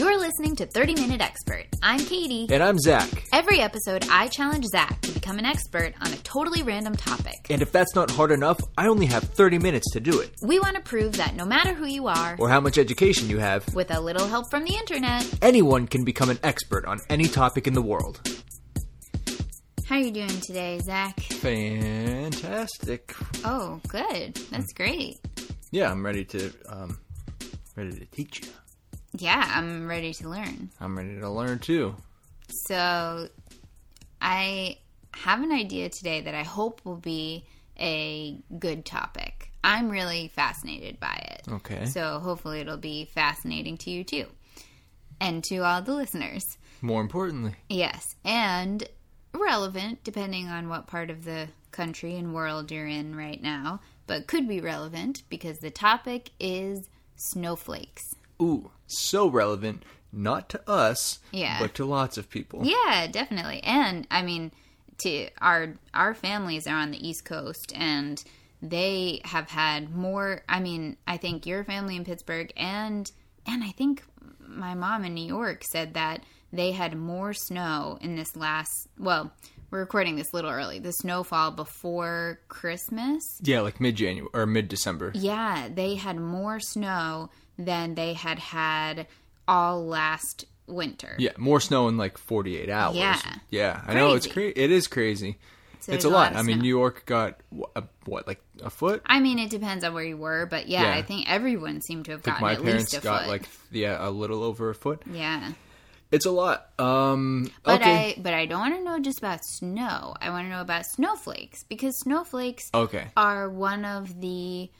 You're listening to 30 Minute Expert. I'm Katie. And I'm Zach. Every episode, I challenge Zach to become an expert on a totally random topic. And if that's not hard enough, I only have 30 minutes to do it. We want to prove that no matter who you are, Or how much education you have, with a little help from the internet, anyone can become an expert on any topic in the world. how are you doing today, Zach? Fantastic. Oh, good. That's great. Yeah, I'm ready to um ready to teach you. Yeah, I'm ready to learn. I'm ready to learn too. So, I have an idea today that I hope will be a good topic. I'm really fascinated by it. Okay. So, hopefully, it'll be fascinating to you too. And to all the listeners. More importantly, Yes. And relevant, depending on what part of the country and world you're in right now, but could be relevant because the topic is snowflakes. Ooh, so relevant not to us, Yeah. but to lots of people. Yeah, definitely. And I mean, to our our families are on the East Coast and they have had more I mean, I think your family in Pittsburgh and and I think my mom in New York said that they had more snow in this last well, we're recording this a little early. The snowfall before Christmas. Yeah, like mid January or mid December. Yeah, they had more snow than they had had all last winter. Yeah, more snow in like 48 hours. Yeah. Yeah, I know it's Crazy. It is crazy. So it's a lot. of I mean. New York got what like a foot? I mean, it depends on where you were, but yeah, Yeah. I think everyone seemed to have gotten my at parents least a got foot. like yeah, a little over a foot. yeah, It's a lot. Um but okay. I but I don't want to know just about snow. I want to know about snowflakes because snowflakes okay. are one of the.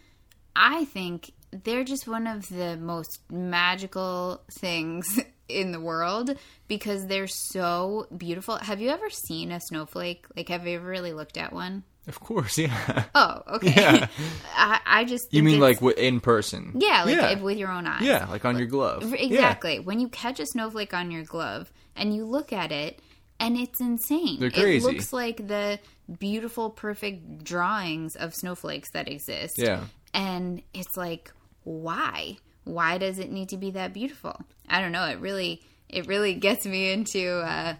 I think they're just one of the most magical things in the world because they're so beautiful. Have you ever seen a snowflake? Like, have you ever really looked at one? Of course, yeah. Oh, okay. Yeah. I, I just you mean like in person? yeah, like yeah. with your own eyes. yeah, like on your glove. Exactly. When you catch a snowflake on your glove and you look at it, and it's insane. They're It crazy. looks like the beautiful, perfect drawings of snowflakes that exist. Yeah. And it's like, why? Why does it need to be that beautiful? I don't know. It really, it really gets me into uh,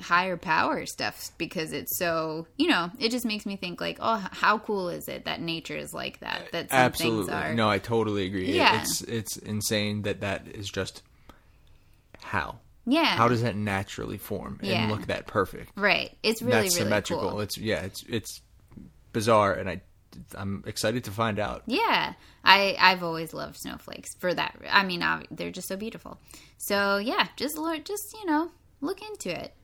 higher power stuff because it's so, you know, it just makes me think like, oh, how cool is it that nature is like that? That some Absolutely. things are. No, I totally agree. Yeah. It's it's insane that that is just how. Yeah. How does that naturally form and Yeah. look that perfect? right. It's really, That's really symmetrical. cool. It's yeah, it's it's bizarre and I I'm excited to find out. Yeah, I I've always loved snowflakes for that. I mean, they're just so beautiful. So yeah, just learn, just you know, look into it,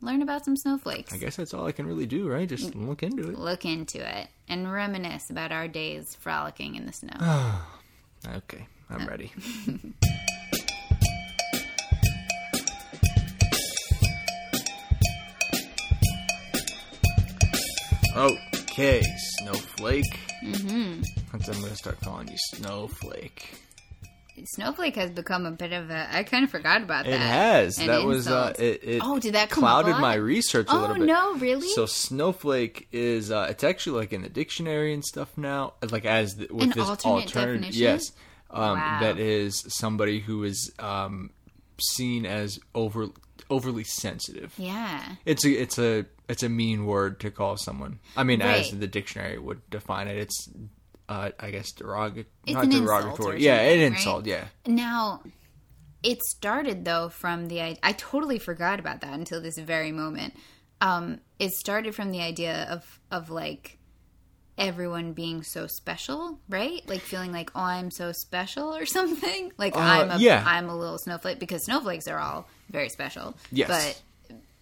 learn about some snowflakes, I guess that's all I can really do, right? Just mm. look into it. look into it, and reminisce about our days frolicking in the snow. Okay, I'm uh, ready. Oh. Okay, Snowflake. Mm-hmm. I'm going to start calling you Snowflake. Snowflake has become a bit of a. I kind of forgot about that. It has. That was uh, it, it. Oh, did that clouded my research a Oh, little bit? no, really? So snowflake is uh, it's actually like in the dictionary and stuff now, like as the, with An this alternate alternative. definition? Yes, um, Wow. that is somebody who is um, seen as over overly sensitive. yeah, It's a it's a it's a mean word to call someone. I mean, as the dictionary would define it, it's uh, I guess not derogatory. yeah, an insult. right? Yeah. Now, it started though from the I, I totally forgot about that until this very moment. Um, it started from the idea of of like everyone being so special, right? Like feeling like oh I'm so special or something. Like I'm a yeah. I'm a little snowflake because snowflakes are all very special. Yes. But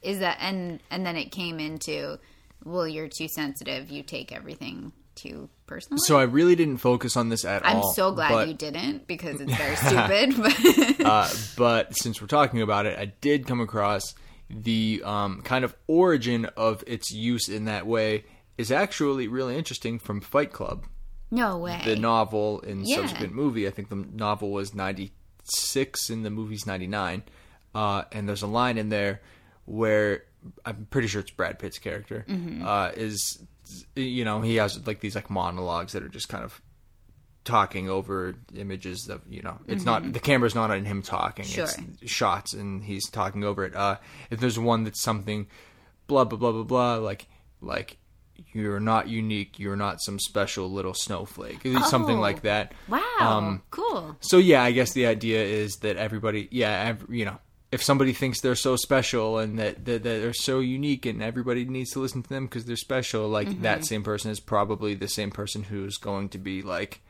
is that and and then it came into well you're too sensitive. You take everything too personally. So I really didn't focus on this at all. I'm so glad but- you didn't because it's very stupid. But uh, but since we're talking about it, I did come across the um, kind of origin of its use in that way is actually really interesting from Fight Club, no way. the novel and Yeah. subsequent movie. I think the novel was ninety six and the movie's ninety nine, uh, and there's a line in there where I'm pretty sure it's Brad Pitt's character Mm-hmm. uh, is you know he has like these like monologues that are just kind of talking over images of you know it's not the camera's not on him talking Mm-hmm. Sure. it's shots and he's talking over it uh if there's one that's something blah blah blah blah blah like like you're not unique you're not some special little snowflake something Oh. like that Wow. Um, cool. so yeah, I guess the idea is that everybody, yeah, ev- you know, if somebody thinks they're so special and that, that, that they're so unique and everybody needs to listen to them because they're special, like Mm-hmm. that same person is probably the same person who's going to be like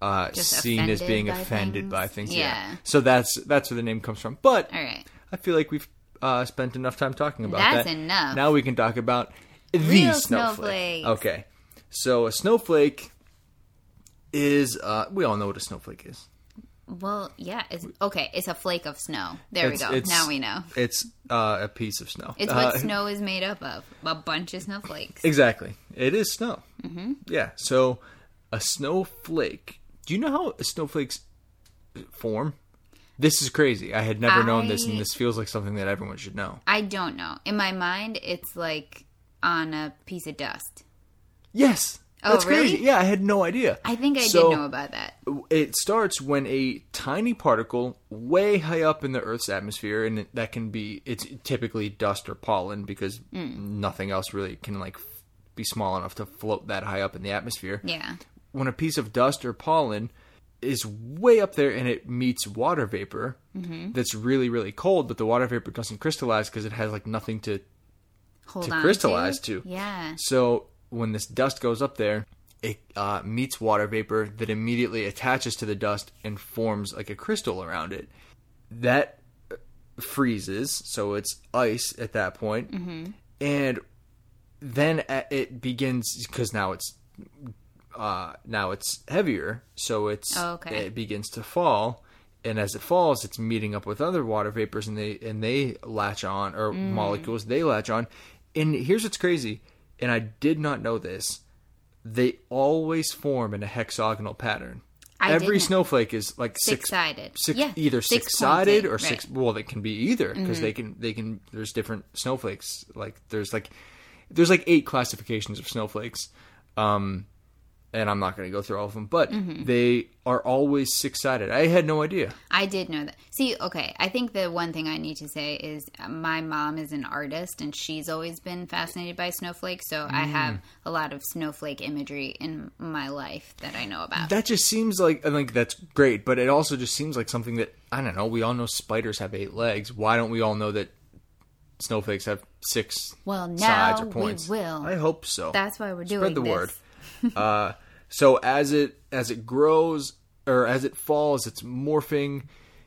uh, Just seen as being by offended things? by things. Yeah. Yeah. So that's that's where the name comes from. But All right. I feel like we've uh, spent enough time talking about That's that. enough. Now we can talk about the Real snowflake. snowflakes. Okay, so a snowflake is uh, we all know what a snowflake is. Well, yeah. It's okay. It's a flake of snow. There It's- we go. Now we know. It's uh, a piece of snow. It's Uh, what snow is made up of. A bunch of snowflakes. Exactly. It is snow. Mm-hmm. Yeah. So a snowflake. Do you know how snowflakes form? This is crazy. I had never known this, and this feels like something that everyone should know. I don't know. In my mind, it's like on a piece of dust. Yes. Oh, That's really? crazy. Yeah, I had no idea. I think I So- did know about that. it starts when a tiny particle way high up in the earth's atmosphere and that can be it's typically dust or pollen because Hmm. nothing else really can like be small enough to float that high up in the atmosphere Yeah. when a piece of dust or pollen is way up there and it meets water vapor Mm-hmm. that's really really cold but the water vapor doesn't crystallize because it has like nothing to Hold To crystallize, to. Yeah. so when this dust goes up there, it uh, meets water vapor that immediately attaches to the dust and forms like a crystal around it. That uh, freezes, so it's ice at that point. point, and then it begins because now it's uh, now it's heavier, so it's Oh, okay. it begins to fall. And as it falls, it's meeting up with other water vapors, and they and they latch on, or Mm. molecules they latch on. And here's what's crazy, and I did not know this: they always form in a hexagonal pattern. I Every didn't. snowflake is like six Six-sided. six Yeah, either six six sided or six. right. Mm-hmm. Well, they can be either because they can they can. There's different snowflakes. Like there's like there's like eight classifications of snowflakes. Um, and I'm not going to go through all of them, but Mm-hmm. they are always six sided. I had no idea. I did know that. See, okay, I think the one thing I need to say is uh, my mom is an artist and she's always been fascinated by snowflakes, so I Mm. have a lot of snowflake imagery in my life that I know about. That just seems like I think that's great, but it also just seems like something that I don't know. We all know spiders have eight legs. Why don't we all know that snowflakes have six Well, sides now or points? we will. I hope so. That's why we're doing Spread the this. word. uh, so as it as it grows or as it falls, it's morphing,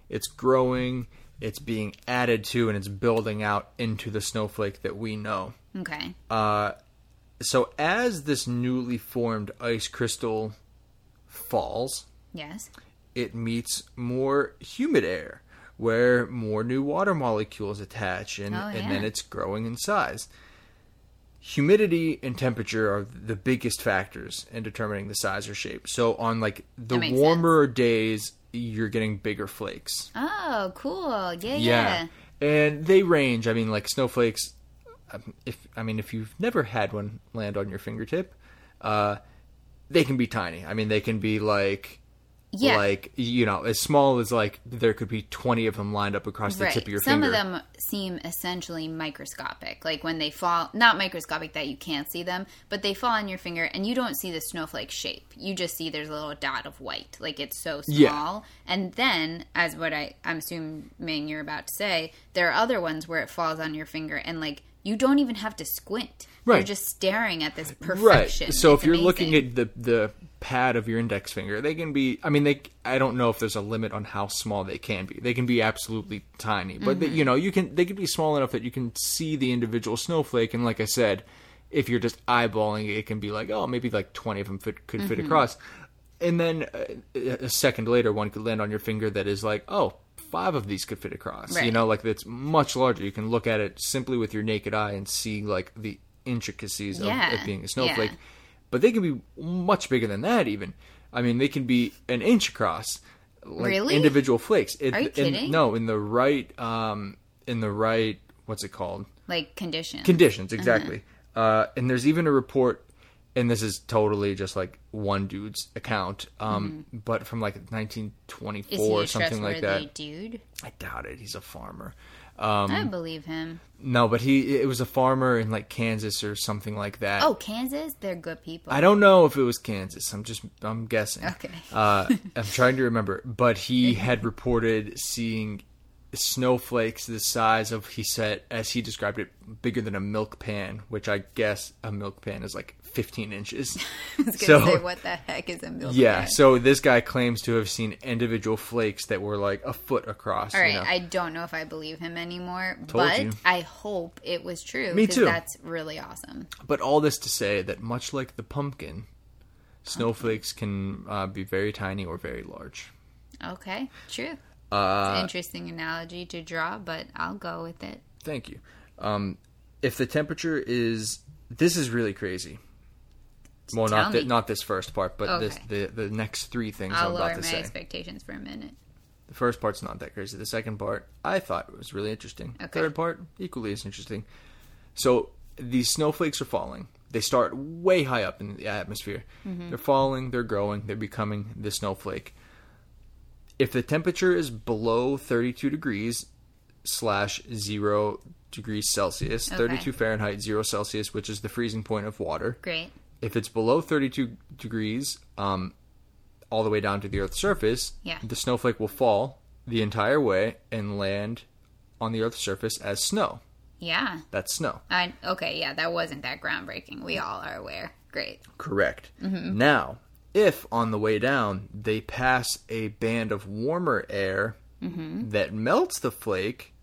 it's growing, it's being added to, and it's building out into the snowflake that we know. Okay. Uh, so as this newly formed ice crystal falls, Yes. it meets more humid air where more new water molecules attach and, Oh, and then it's growing in size. Humidity and temperature are the biggest factors in determining the size or shape. So on like the warmer days, you're getting bigger flakes. Oh, cool. Yeah, yeah. And they range. I mean, like snowflakes. um, If I mean, if you've never had one land on your fingertip, uh, they can be tiny. I mean, they can be like, Yeah. like you know, as small as like there could be twenty of them lined up across the Right. tip of your Some finger. Some of them seem essentially microscopic. Like when they fall, not microscopic that you can't see them, but they fall on your finger and you don't see the snowflake shape. You just see there's a little dot of white. Like it's so small. Yeah. And then, as what I, I'm assuming you're about to say, there are other ones where it falls on your finger and like you don't even have to squint. Right. You're just staring at this perfection. Right. So It's if you're amazing. looking at the the pad of your index finger, they can be. I mean, they. I don't know if there's a limit on how small they can be. They can be absolutely tiny, but Mm-hmm. you know, you can. They can be small enough that you can see the individual snowflake. And like I said, if you're just eyeballing it, it can be like, oh, maybe like 20 of them fit, could fit Mm-hmm. across. And then uh, a second later, one could land on your finger that is like, oh, five of these could fit across. You know, like that's much larger. You can look at it simply with your naked eye and see like the intricacies of it being a snowflake. yeah. But they can be much bigger than that, even. I mean, they can be an inch across, like Really? individual flakes. It, Are you in- kidding? no, in the right, um, in the right, what's it called? like condition. Conditions, exactly. uh and there's even a report and this is totally just like one dude's account, um, but from like 1924 Mm-hmm. Is he or something like that. dude? I doubt it. He's a farmer. Um, I believe him. No, but he it was a farmer in like Kansas or something like that. Oh, Kansas, they're good people. I don't know if it was Kansas. I'm just I'm guessing. Okay. Uh, I'm trying to remember, but he had reported seeing snowflakes the size of he said as he described it bigger than a milk pan, which I guess a milk pan is like 15 inches. I was So- say, what the heck is a milk pan yeah. pan? So this guy claims to have seen individual flakes that were like a foot across. All you know. I don't know if I believe him anymore, Told but you. I hope it was true. Me too. That's really awesome. But all this to say that much like the pumpkin, snowflakes can uh, be very tiny or very large. Okay, true. Uh, It's an interesting analogy to draw, but I'll go with it. Thank you. Um, if the temperature is, this is really crazy. Well, Tell not not this first part, but this the the next three things I'll I'm about to say. expectations for a minute. The first part's not that crazy. The second part I thought was really interesting. Okay. Third part equally as interesting. So these snowflakes are falling. They start way high up in the atmosphere. Mm-hmm. They're falling. They're growing. They're becoming the snowflake. If the temperature is below 32 degrees slash zero degrees Celsius, Okay. 32 Fahrenheit, zero Celsius, which is the freezing point of water, Great. if it's below 32 degrees um, all the way down to the earth's surface Yeah. the snowflake will fall the entire way and land on the earth's surface as snow Yeah. that's snow I okay. Yeah, that wasn't that groundbreaking. We all are aware. Great. correct now if on the way down they pass a band of warmer air mm-hmm. that melts the flake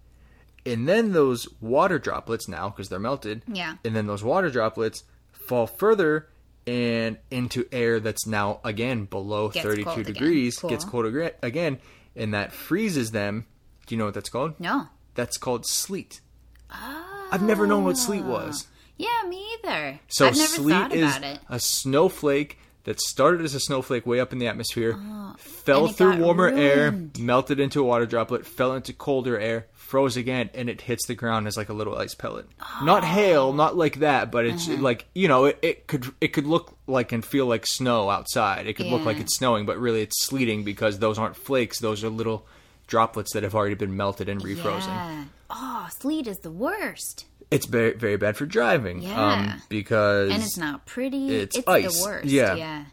and then those water droplets now because they're melted Yeah. and then those water droplets fall further and into air that's now again below Gets 32 degrees Cool. gets cold aga- again and that freezes them do you know what that's called No. that's called sleet Oh. i've never known what sleet was Yeah, me either. so I've never sleet thought is about it. a snowflake that started as a snowflake way up in the atmosphere, ah, fell Oh. and through warmer air, melted into a water droplet, fell into colder air, froze again, and it hits the ground as like a little ice pellet. Not ah. hail, not like that, but it's Uh-huh. like you know, it, it could it could look like and feel like snow outside. It could look like it's snowing, but really it's sleeting because those aren't flakes; those are little droplets that have already been melted and refrozen. Yeah. Oh, sleet is the worst, It's very very bad for driving, um, because and it's not pretty. It's It's, ice. the worst. Yeah. Yeah.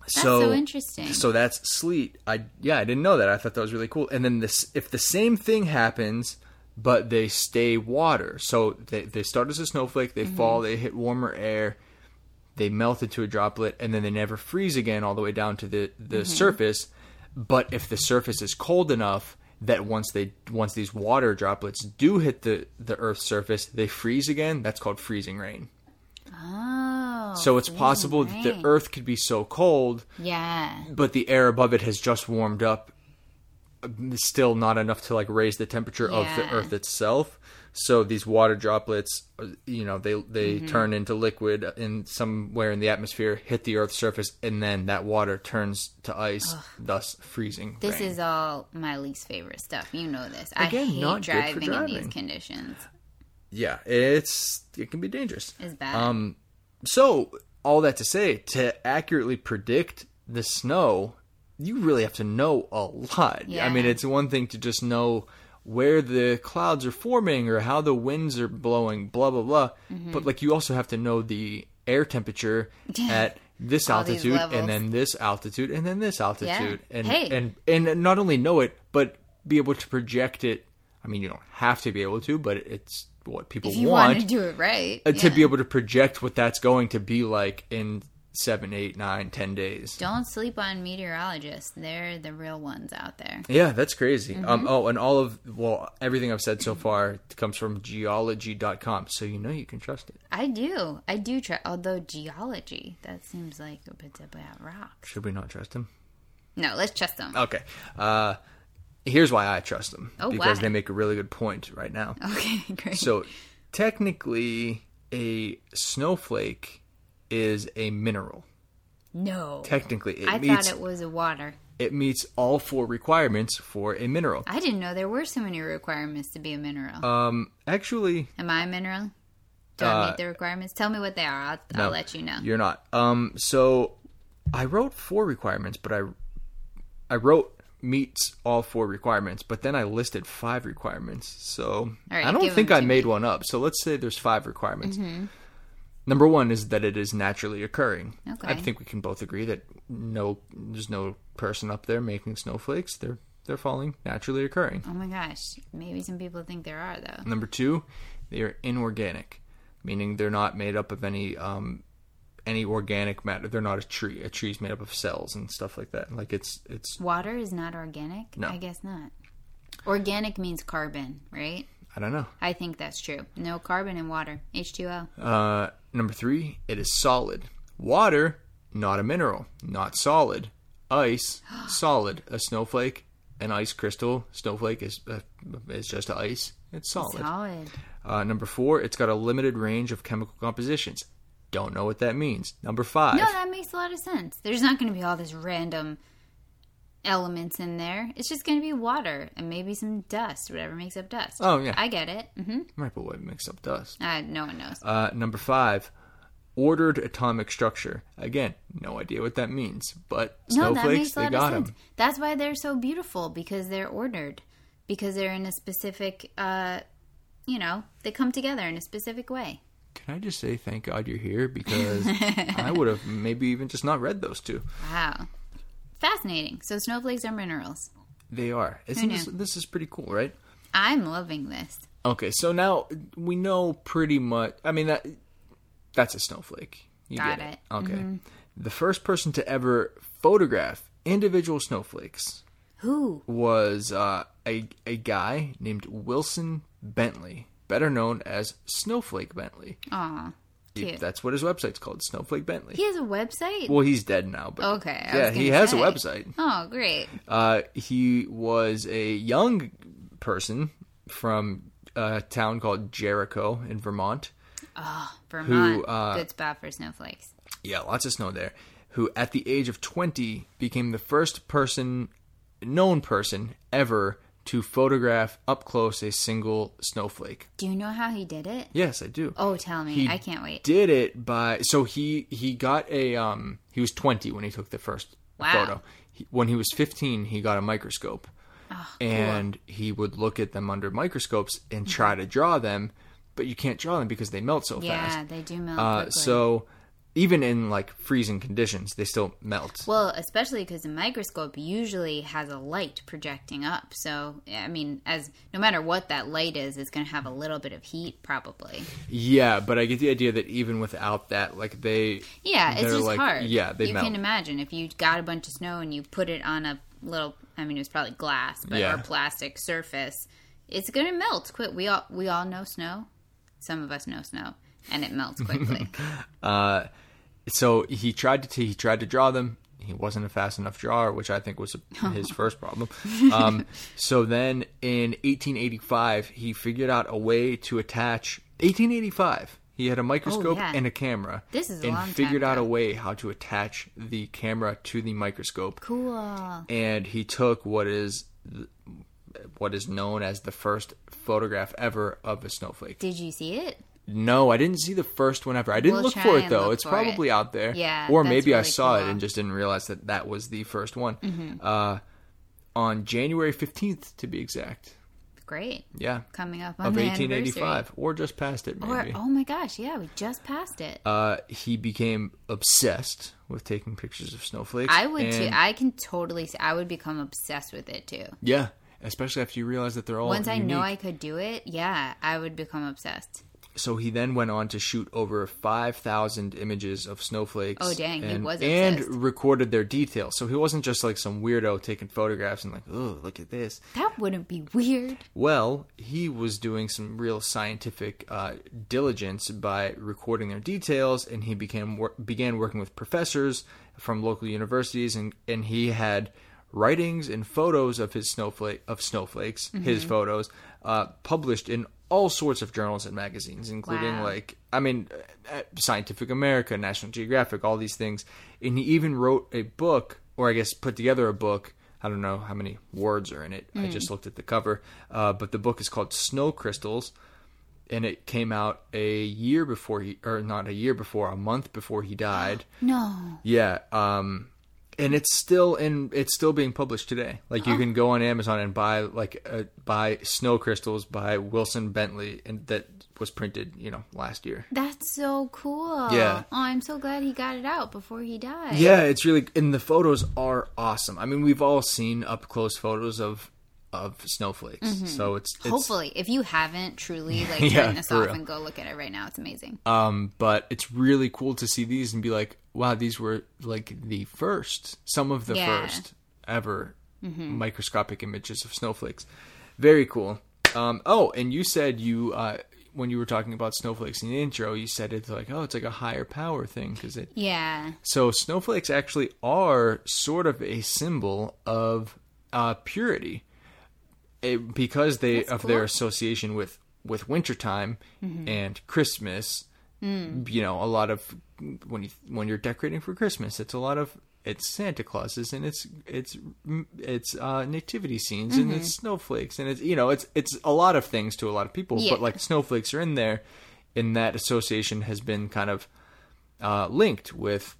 That's so, so interesting. So that's sleet. I yeah, I didn't know that. I thought that was really cool. And then this, if the same thing happens, but they stay water. So they they start as a snowflake, they Mm-hmm. fall, they hit warmer air, they melt into a droplet, and then they never freeze again all the way down to the the Mm-hmm. surface. But if the surface is cold enough that once they once these water droplets do hit the the Earth's surface, they freeze again. That's called freezing rain. oh. So it's possible that the. Earth could be so cold Yeah. but the air above it has just warmed up uh, still not enough to like raise the temperature of the earth itself so these water droplets uh, you know they they Mm-hmm. turn into liquid in somewhere in the atmosphere hit the earth's surface and then that water turns to ice thus freezing This rain. is all my least favorite stuff. You know this. Again, I hate not good driving, in these conditions. yeah it's it can be dangerous It's bad. Um, so all that to say, to accurately predict the snow, you really have to know a lot. yeah. I mean, it's one thing to just know where the clouds are forming or how the winds are blowing, blah blah blah. Mm-hmm. But like, you also have to know the air temperature at this altitude and then this altitude and then this altitude and Hey. and and not only know it but be able to project it. I mean, you don't have to be able to, but it's what people want want to do it right, uh, to be able to project what that's going to be like in seven, eight, nine, ten days. Don't sleep on meteorologists. They're the real ones out there. Yeah, that's crazy. Mm-hmm. Um, oh, and all of well, everything I've said so far comes from geology.com, so you know you can trust it. I do. I do try. Although geology, that seems like a bit about rocks. Should we not trust him? No, let's trust them. Okay. Uh, here's why I trust them Oh, because why? they make a really good point right now. Okay, great. So, technically, a snowflake is a mineral. no, Technically, it I meets thought it was a water. it meets all four requirements for a mineral. I didn't know there were so many requirements to be a mineral. Um, actually, Am I a mineral? Do I Uh, meet the requirements? Tell me what they are. I'll, I'll let you know. You're not. Um. So I wrote four requirements, but I I wrote meets all four requirements, but then I listed five requirements. So right, I don't think I made me. one up. So let's say there's five requirements. Mm-hmm. Number one is that it is naturally occurring. Okay. I think we can both agree that no, there's no person up there making snowflakes. They're they're falling naturally occurring. Oh my gosh. Maybe some people think there are though. Number two, they are inorganic, meaning they're not made up of any um, any organic matter. They're not a tree. A tree's made up of cells and stuff like that. Like it's it's Water is not organic? No. I guess not. Organic means carbon, right? I don't know. I think that's true. No carbon in water. H2O. Uh, number three, it is solid. Water, not a mineral, not solid. Ice, solid. A snowflake, an ice crystal. Snowflake is uh, is just ice. It's solid. Solid. Uh, number four, it's got a limited range of chemical compositions. Don't know what that means. Number five, No, that makes a lot of sense. There's not going to be all this random elements in there. It's just going to be water and maybe some dust, whatever makes up dust. Oh, yeah. I get it. Mm-hmm. right, but what makes up dust? Uh, no one knows. Uh, number five, ordered atomic structure. Again, no idea what that means, but no, that snowflakes, makes a they got of sense. them. That's why they're so beautiful because they're ordered. Because they're in a specific, uh, you know, they come together in a specific way. Can I just say thank God you're here because I would have maybe even just not read those two. Wow. Fascinating. So snowflakes are minerals. They are. Isn't this, this is pretty cool, right? I'm loving this. Okay, so now we know pretty much. I mean that that's a snowflake. You Got get it. Mm-hmm. Okay. The first person to ever photograph individual snowflakes Who? was uh, a a guy named Wilson Bentley, better known as Snowflake Bentley. Aw. Cute. That's what his website's called, Snowflake Bentley. He has a website? Well, he's dead now, but Okay, I yeah, he has say. a website. Oh, great. Uh, he was a young person from a town called Jericho in Vermont. Oh, Vermont. uh, good spot for snowflakes. Yeah, lots of snow there. Who, at the age of 20, became the first person, known person, ever to photograph up close a single snowflake. Do you know how he did it? Yes, I do. Oh, tell me. He I can't wait. Did it by so he he got a um he was 20 when he took the first Wow. photo. He, when he was 15, he got a microscope. Oh, and he would look at them under microscopes and try to draw them, but you can't draw them because they melt so yeah, fast. Yeah, they do melt Uh, so even in like freezing conditions, they still melt. Well, especially because the microscope usually has a light projecting up. So, I mean, as no matter what that light is, it's going to have a little bit of heat, probably. yeah, but I get the idea that even without that, like they Yeah, it's just like- hard. yeah, they you melt. can imagine if you got a bunch of snow and you put it on a little. I mean, it was probably glass, but Yeah. or plastic surface. It's going to melt quick. We all we all know snow. Some of us know snow, and it melts quickly. Uh, so he tried to he tried to draw them. He wasn't a fast enough drawer, which I think was his first problem. Um, so then in 1885, he figured out a way to attach. 1885, he had a microscope Oh, yeah. and a camera. This is and figured out a way how to attach the camera to the microscope. cool. and he took what is what is known as the first photograph ever of a snowflake. Did you see it? No, I didn't see the first one ever. I didn't We'll look for it though. It's probably it. out there. Yeah, or maybe I saw it cool. Mm-hmm. and just didn't realize that that was the first one. Uh, on January fifteenth, to be exact. Great. Yeah, Coming up on of the eighteen eighty or just past it, Or maybe. oh my gosh, yeah, we just passed it. uh, he became obsessed with taking pictures of snowflakes. I would too. I can totally. See, I would become obsessed with it too. yeah, especially after you realize that they're all Once I know. I could do it, yeah, I would become obsessed. So he then went on to shoot over 5,000 images of snowflakes. Oh, dang, he and, was And obsessed. recorded their details. So he wasn't just like some weirdo taking photographs and like, oh, look at this. That wouldn't be weird. Well, he was doing some real scientific uh, diligence by recording their details, and he became wor- began working with professors from local universities, and, and he had writings and photos of his snowflake of snowflakes, his Mm-hmm. photos, uh, published in all sorts of journals and magazines, including Wow. like I mean, uh, Scientific America, National Geographic, all these things, and he even wrote a book, or I guess put together a book. I don't know how many words are in it. Mm. I just looked at the cover, uh, but the book is called Snow Crystals, and it came out a year before he, or not a year before, a month before he died. No. Yeah, um, and it's still in. It's still being published today. Like you can go on Amazon and buy like uh, buy snow crystals by Wilson Bentley, and that was printed, you know, last year. That's so cool. Yeah. Oh, I'm so glad he got it out before he died. Yeah, it's really and the photos are awesome. I mean, we've all seen up close photos of of snowflakes, so it's, it's Hopefully, if you haven't truly like Yeah, turn this off real. and go look at it right now, it's amazing. Um, but it's really cool to see these and be like, wow, these were like the first, some of the Yeah. Mm-hmm. first ever microscopic images of snowflakes. Very cool. Um, oh, and you said you, uh, when you were talking about snowflakes in the intro, you said it's like, oh, it's like a higher power thing because it. Yeah. So snowflakes actually are sort of a symbol of uh, purity, it, because they That's of their association with with wintertime Mm-hmm. and Christmas. Mm. You know, a lot of when you when you're decorating for Christmas, it's a lot of it's Santa Clauses and it's it's it's uh, nativity scenes and Mm-hmm. it's snowflakes and it's you know it's it's a lot of things to a lot of people, Yeah. but like snowflakes are in there, and that association has been kind of uh, linked with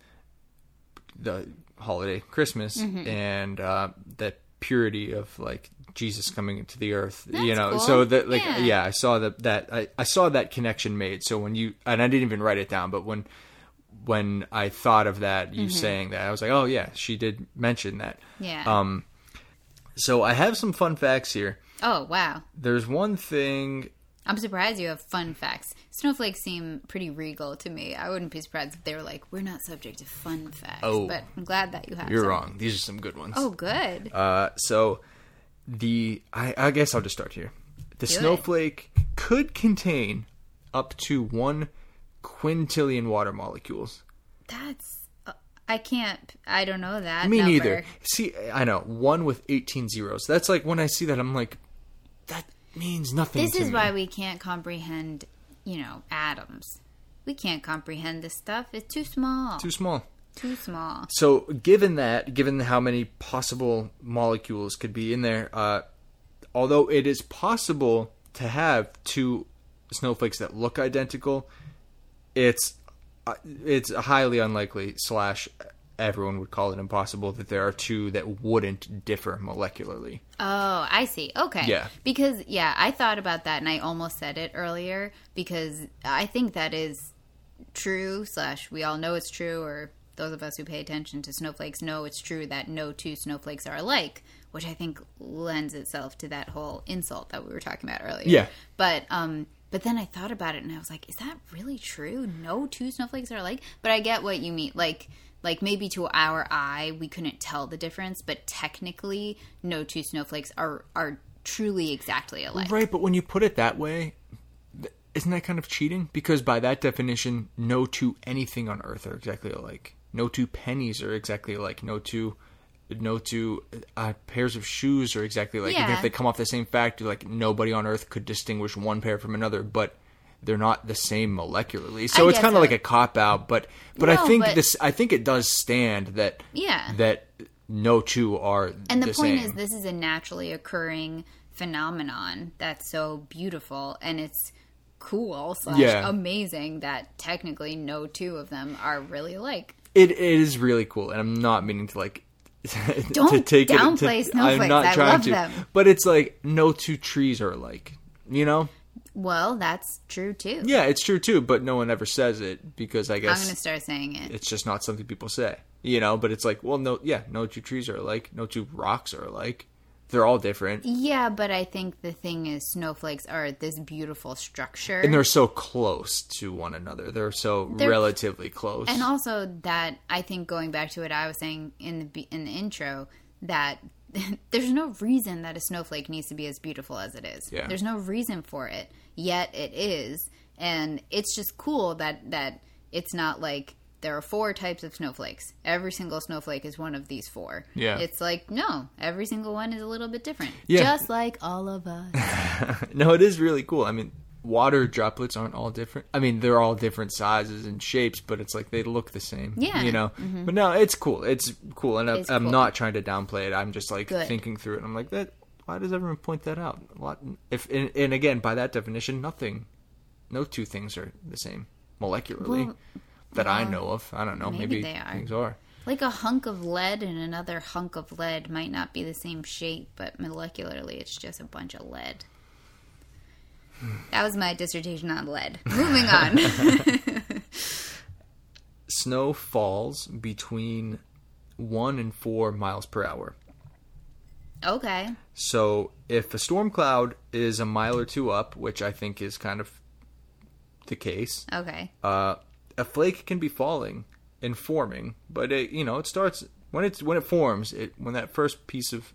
the holiday Christmas Mm-hmm. and uh, that purity of like Jesus coming into the earth. you know, cool. so that like Yeah. yeah. I saw that that I, I saw that connection made. So when you and I didn't even write it down, but when when I thought of that, you saying that, I was like, oh yeah, she did mention that. Mm-hmm. Yeah. Um, so I have some fun facts here. oh wow. There's one thing I'm surprised you have fun facts. Snowflakes seem pretty regal to me. I wouldn't be surprised if they were like, "We're not subject to fun facts." Oh. but I'm glad that you have. you're some. wrong. These are some good ones. Oh, good. Uh, so the I, I guess I'll just start here. The Do it. snowflake could contain up to one quintillion water molecules. That's. Uh, I can't. I don't know that. Me number. neither. See, I know one with eighteen zeros. That's like when I see that, I'm like, that means nothing. This is me. why we can't comprehend, you know, atoms. We can't comprehend this stuff. It's too small. too small. Too small. So, given that, given how many possible molecules could be in there, uh, although it is possible to have two snowflakes that look identical, it's uh, it's highly unlikely. Slash, everyone would call it impossible that there are two that wouldn't differ molecularly. Oh, I see. Okay. Yeah. Because yeah, I thought about that and I almost said it earlier because I think that is true slash we all know it's true or those of us who pay attention to snowflakes know it's true that no two snowflakes are alike, which I think lends itself to that whole insult that we were talking about earlier. Yeah. But um but then I thought about it and I was like, is that really true? No two snowflakes are alike? But I get what you mean. Like like maybe to our eye we couldn't tell the difference, but technically no two snowflakes are are truly exactly alike. Right, but when you put it that way, isn't that kind of cheating? Because by that definition, no two anything on Earth are exactly alike. No two pennies are exactly alike. No two, no two uh, pairs of shoes are exactly alike. Even if they come off the same factory, like nobody on Earth could distinguish one pair from another, but they're not the same molecularly. So I it's kind of like a cop out. But but I think but- this. I think it does stand that Yeah. that no two are And the, point same. is, this is a naturally occurring phenomenon that's so beautiful, and it's cool slash Yeah. amazing that technically no two of them are really alike. It, it is really cool, and I'm not meaning to like Don't to take it. downplay to, snowflakes. I'm not I trying to, them. but it's like no two trees are alike. You know? Well, that's true too. Yeah, it's true too, but no one ever says it because I guess I'm going to start saying it. it's just not something people say. You know? But it's like, well, no, yeah, no two trees are alike. No two rocks are alike. They're all different, Yeah, but I think the thing is, snowflakes are this beautiful structure. and they're so close to one another. They're so They're- relatively close. and also that I think going back to what I was saying in the in the intro that there's no reason that a snowflake needs to be as beautiful as it is. Yeah. There's no reason for it, yet it is, and it's just cool that that it's not like there are four types of snowflakes. Every single snowflake is one of these four. Yeah. It's like no, every single one is a little bit different. Yeah. Just like all of us. no, it is really cool. I mean, water droplets aren't all different. I mean, they're all different sizes and shapes, but it's like they look the same. Yeah. You know? Mm-hmm. But no, it's cool. It's cool. And I, It's I'm cool. not trying to downplay it. I'm just like Good. thinking through it. I'm like, that. why does everyone point that out? What, if and, and again, by that definition, nothing no two things are the same molecularly Well, that I know of. I don't know. maybe Maybe, they are. things are. Like a hunk of lead and another hunk of lead might not be the same shape, but molecularly it's just a bunch of lead. That was my dissertation on lead. Moving on. Snow falls between one and four miles per hour. okay. So if a storm cloud is a mile or two up, which I think is kind of the case, Okay. uh, a flake can be falling and forming, but it, you know it starts when it's when it forms. It when that first piece of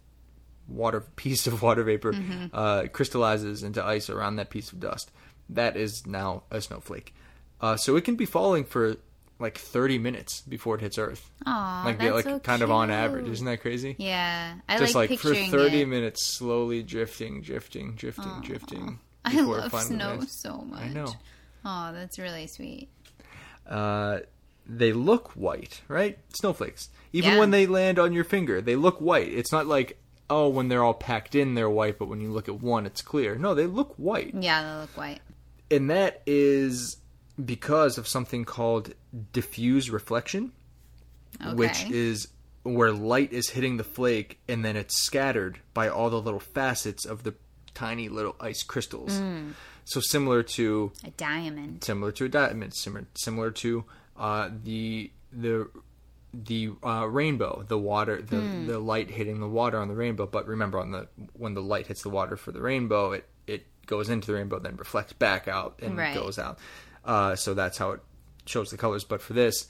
water piece of water vapor uh, crystallizes into ice around that piece of dust. That is now a snowflake. Uh, so it can be falling for like 30 minutes before it hits Earth. Aw, like that's like so kind of on average. Isn't that crazy? Yeah, I Just like, like, for 30 it. minutes, slowly drifting, drifting, drifting, drifting. I love snow so much. I know. Oh, that's really sweet. Uh, they look white, right? Snowflakes. Even Yeah. when they land on your finger, they look white. It's not like, oh, when they're all packed in, they're white, but when you look at one, it's clear. No, they look white. Yeah, they look white. And that is because of something called diffuse reflection, Okay. which is where light is hitting the flake and then it's scattered by all the little facets of the tiny little ice crystals. Mm. So similar to a diamond. similar to a diamond, similar similar to uh, the the the uh, rainbow, the water, the Hmm. the light hitting the water on the rainbow. But remember, on the when the light hits the water for the rainbow, it it goes into the rainbow, then reflects back out and Right. goes out. Uh, so that's how it shows the colors. But for this,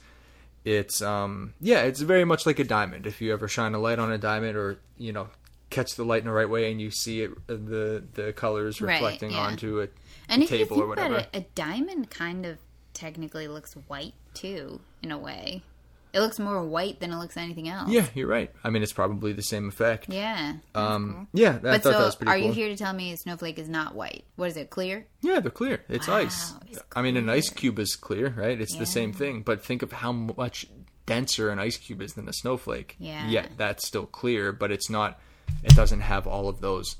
it's um yeah, it's very much like a diamond. If you ever shine a light on a diamond, or you know catch the light in the right way and you see it the the colors Right, reflecting yeah. onto it And if you think or whatever. about it, a diamond kind of technically looks white too, in a way. It looks more white than it looks anything else. Yeah, you're right. I mean, it's probably the same effect. Yeah. Um, yeah, I But thought so, that was pretty are cool. you here to tell me a snowflake is not white? What is it? Clear? Yeah, they're clear. It's Wow, ice. it's I mean, an ice cube is clear, right? It's the same thing. But think of how much denser an ice cube is than a snowflake. Yeah. Yet that's still clear, but it's not. It doesn't have all of those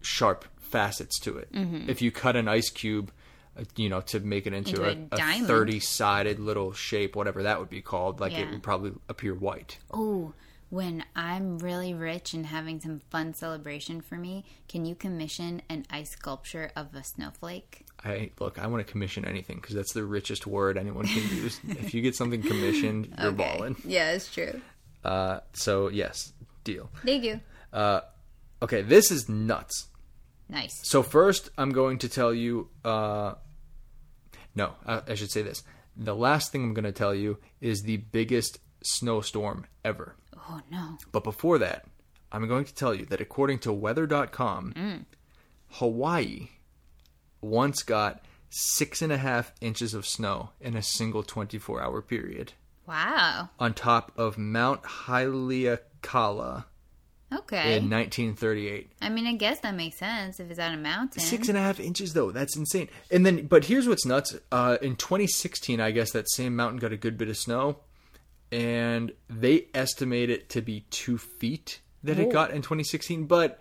sharp facets to it. Mm-hmm. If you cut an ice cube, uh, you know, to make it into, Into a, a a thirty-sided little shape, whatever that would be called, like it would probably appear white. Oh, when I'm really rich and having some fun celebration for me, can you commission an ice sculpture of a snowflake? I look. I want to commission anything because that's the richest word anyone can use. if you get something commissioned, you're balling. Yeah, it's true. Uh, so yes, deal. Thank you. Uh, Okay, this is nuts. Nice. So first, I'm going to tell you. Uh, no, I, I should say this. The last thing I'm going to tell you is the biggest snowstorm ever. Oh no. But before that, I'm going to tell you that according to Weather.com, Hawaii once got six and a half inches of snow in a single 24 hour period Wow. on top of Mount Haleakala Okay. in 1938. I mean, I guess that makes sense if it's on a mountain. Six and a half inches, though. That's insane. And then, but here's what's nuts. Uh, in 2016, I guess that same mountain got a good bit of snow, and they estimate it to be two feet that it got in 2016. But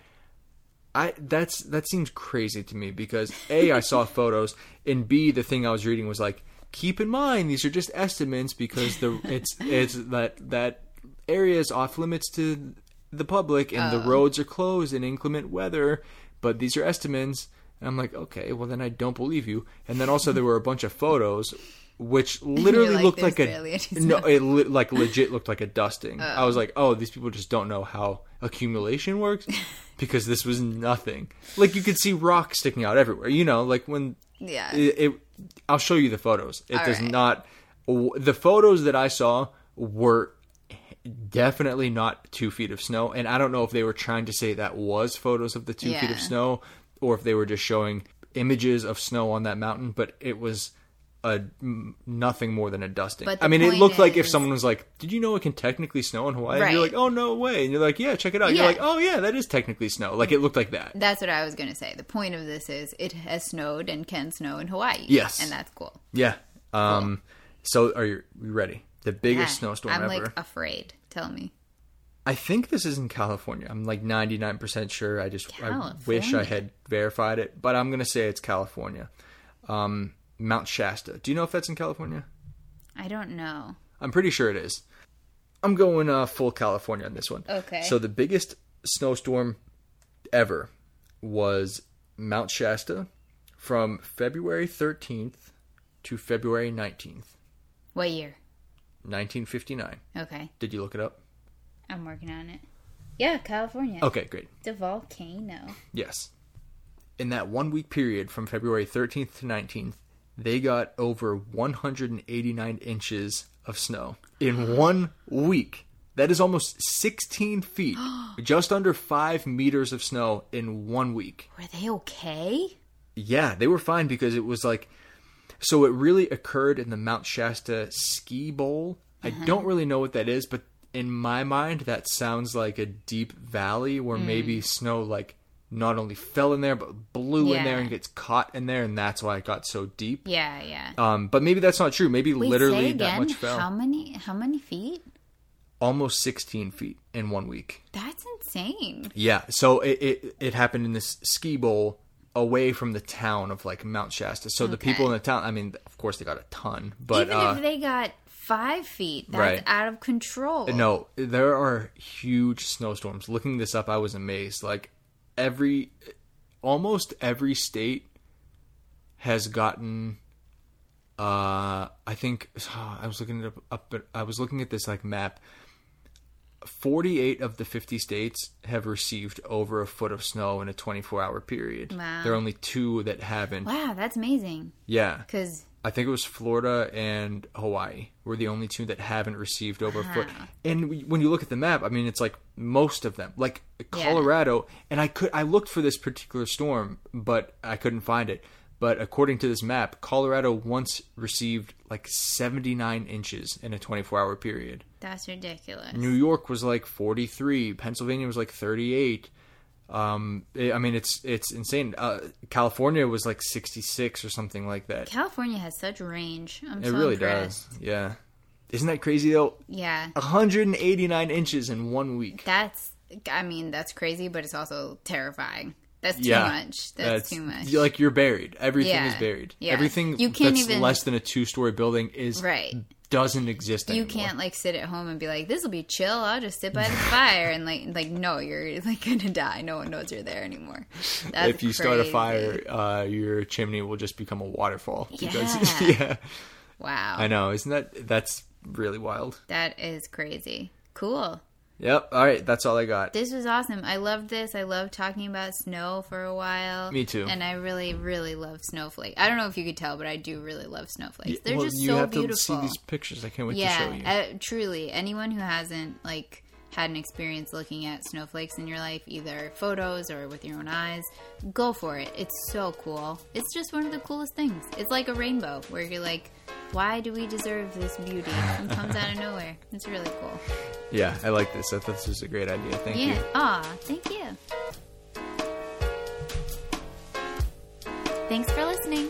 I that's that seems crazy to me because a I saw photos, and b the thing I was reading was like, keep in mind these are just estimates because the it's it's that that area is off limits to the public and the roads are closed in inclement weather, but these are estimates. And I'm like, okay, well then I don't believe you. And then also there were a bunch of photos which literally like, looked like a no, it li- like legit looked like a dusting. I was like, oh, these people just don't know how accumulation works because this was nothing. Like you could see rocks sticking out everywhere. You know, like when Yeah. it, it I'll show you the photos. It All does right. not. w- The photos that I saw were definitely not two feet of snow, and I don't know if they were trying to say that was photos of the two feet of snow, or if they were just showing images of snow on that mountain. But it was a nothing more than a dusting. But I mean, it looked like if someone was like, "Did you know it can technically snow in Hawaii?" And you're like, "Oh no way!" And you're like, "Yeah, check it out." You're like, "Oh yeah, that is technically snow." Like it looked like that. That's what I was going to say. The point of this is it has snowed and can snow in Hawaii. Yes. And that's cool. Yeah. Um. So are you, you ready? The biggest Yeah. snowstorm I'm ever. like afraid. Tell me. I think this is in California. I'm like 99% sure. I just I wish I had verified it, but I'm going to say it's California. Um, Mount Shasta. Do you know if that's in California? I don't know. I'm pretty sure it is. I'm going uh, full California on this one. Okay. So the biggest snowstorm ever was Mount Shasta from February 13th to February 19th, What year? 1959. Okay. Did you look it up? I'm working on it. Yeah, California. Okay, great. The volcano. Yes. In that one week period from February 13th to 19th, they got over 189 inches of snow in one week. That is almost 16 feet, just under five meters of snow in one week. Were they okay? Yeah, they were fine because it was like, so it really occurred in the Mount Shasta ski bowl. I don't really know what that is, but in my mind, that sounds like a deep valley where maybe snow like not only fell in there but blew in there and gets caught in there, and that's why it got so deep. Yeah, yeah. Um, but maybe that's not true. Maybe Wait, literally say that much fell. How many? How many feet? Almost 16 feet in one week. That's insane. Yeah, so it, it it happened in this ski bowl away from the town of like Mount Shasta. So the people in the town, I mean, of course they got a ton, but Even uh, if they got five feet, that's Right. out of control. no, there are huge snowstorms. Looking this up, I was amazed. Like every, almost every state has gotten. Uh, I think I was looking it up, up. I was looking at this like map. Forty-eight of the fifty states have received over a foot of snow in a twenty-four hour period. Wow. There are only two that haven't. Wow, that's amazing. Yeah, Because I think it was Florida and Hawaii were the only two that haven't received over a foot. And we- when you look at the map, I mean, it's like most of them, like Colorado. And I could I looked for this particular storm, but I couldn't find it. But according to this map, Colorado once received like 79 inches in a 24 hour period. that's ridiculous. New York was like 43. Pennsylvania was like 38. Um, I mean, it's it's insane. Uh, California was like 66 or something like that. California has such range. I'm It so really impressed. does. Yeah. Isn't that crazy though? Yeah, 189 inches in one week. that's. I mean, that's crazy, but it's also terrifying. That's too yeah. much. That's, too much. Like you're buried. Everything Yeah. is buried. Yeah. Everything You can't that's even- less than a two-story building is Right. doesn't exist you anymore. can't like sit at home and be like, "This will be chill. I'll just sit by the fire." And like, like no, you're like gonna die. No one knows you're there anymore. That's if you start a fire, uh, your chimney will just become a waterfall. Yeah. yeah. wow, I know. Isn't that that's really wild? that is crazy. Cool. Yep. All right. That's all I got. This was awesome. I loved this. I loved talking about snow for a while. Me too. And I really, really love snowflake. I don't know if you could tell, but I do really love snowflakes. They're well, just you so have beautiful. to see these pictures. I can't wait to show yeah, you. uh, truly. Anyone who hasn't like had an experience looking at snowflakes in your life, either photos or with your own eyes, go for it. It's so cool. It's just one of the coolest things. It's like a rainbow where you're like, why do we deserve this beauty? It comes out of nowhere. It's really cool. yeah, I like this. I thought this was a great idea. Thank Yeah. you. Yeah. Aw, thank you. Thanks for listening.